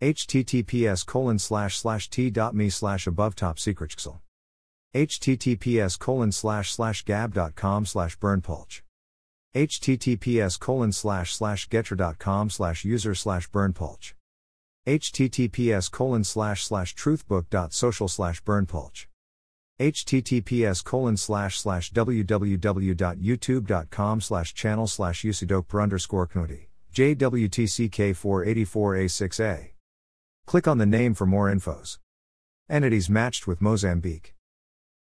Https colon slash slash t.me slash above top secret https colon slash slash gab.com slash berndpulch https colon slash slash getter.com slash user slash berndpulch https colon slash slash truthbook.social slash berndpulch https colon slash slash www.youtube.com slash channel slash usidok underscore knudi jwtck 484a6a click on the name for more infos entities matched with mozambique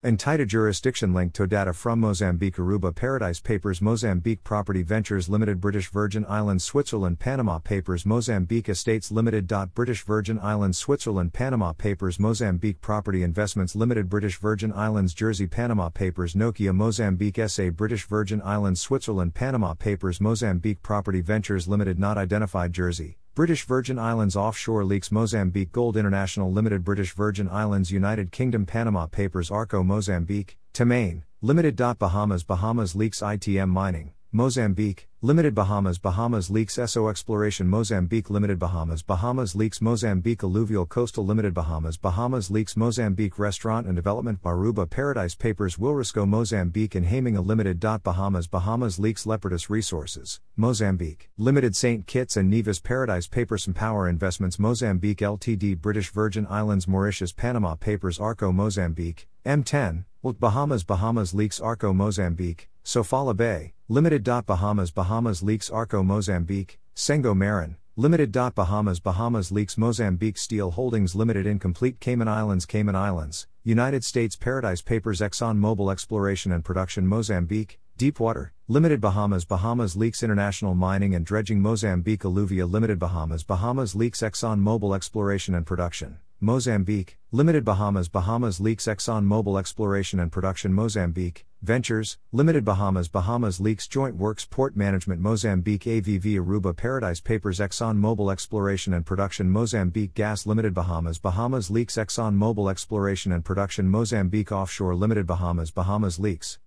Entita jurisdiction link to data from Mozambique Aruba Paradise Papers Mozambique Property Ventures Limited British Virgin Islands Switzerland Panama Papers Mozambique Estates Limited. British Virgin Islands Switzerland Panama Papers Mozambique Property Investments Limited British Virgin Islands Jersey Panama Papers Nokia Mozambique SA British Virgin Islands Switzerland Panama Papers Mozambique Property Ventures Limited Not Identified Jersey British Virgin Islands Offshore Leaks Mozambique Gold International Limited British Virgin Islands United Kingdom Panama Papers Arco Mozambique, Tamain, Limited. Bahamas Bahamas Leaks ITM Mining, Mozambique, Limited Bahamas Bahamas Leaks SO Exploration Mozambique Limited Bahamas Bahamas Leaks Mozambique Alluvial Coastal Limited Bahamas Bahamas Leaks Mozambique Restaurant and Development Baruba Paradise Papers Wilrisco Mozambique and Haminga Limited. Bahamas Bahamas Leaks Leopardus Resources, Mozambique, Limited St. Kitts and Nevis Paradise Papers and Power Investments Mozambique Ltd British Virgin Islands Mauritius Panama Papers Arco Mozambique, M10, Wilt Bahamas Bahamas Leaks Arco Mozambique, Sofala Bay, Limited. Bahamas. Bahamas Leaks. Arco Mozambique, Sengo Marin, Limited. Bahamas. Bahamas Leaks. Mozambique Steel Holdings Limited. Incomplete. Cayman Islands. Cayman Islands, United States Paradise Papers. Exxon Mobil Exploration and Production. Mozambique, Deepwater, Limited. Bahamas. Bahamas Leaks. International Mining and Dredging. Mozambique Alluvia Limited. Bahamas. Bahamas Leaks. Exxon Mobil Exploration and Production, Mozambique, Limited. Bahamas. Bahamas Leaks. Exxon Mobil Exploration and Production. Mozambique, Ventures, Limited Bahamas Bahamas Leaks Joint Works Port Management Mozambique AVV Aruba Paradise Papers Exxon Mobil Exploration and Production Mozambique Gas Limited Bahamas Bahamas Leaks Exxon Mobil Exploration and Production Mozambique Offshore Limited Bahamas Bahamas Leaks.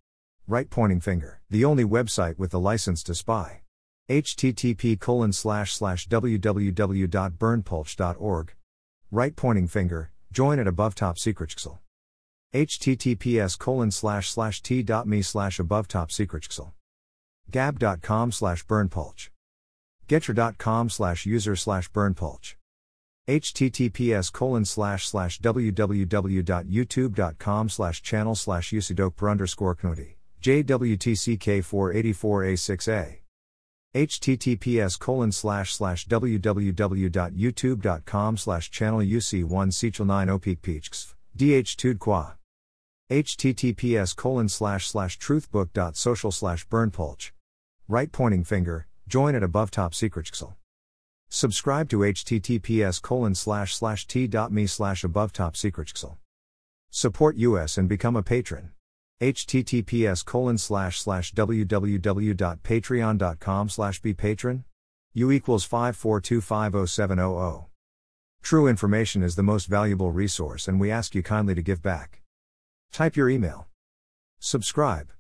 Right pointing finger, the only website with the license to spy. http colon slash slash www.berndpulch.org Right pointing finger, join at above top secret https colon slash slash t.me slash above top secret gab.com slash berndpulch getter.com slash user slash berndpulch https colon slash slash www.youtube.com slash channel slash usidok underscore knudi jwtck 484a6a https colon slash slash www.youtube.com slash channel uc1 sechel 9 opik peachks dh qua https colon slash slash truthbook.social slash berndpulch. Right pointing finger, join at above top secret Subscribe to https colon slash slash t.me slash above top secret Support us and become a patron. https colon slash slash www.patreon.com slash be patron. U equals 542507000. True information is the most valuable resource and we ask you kindly to give back. Type your email. Subscribe.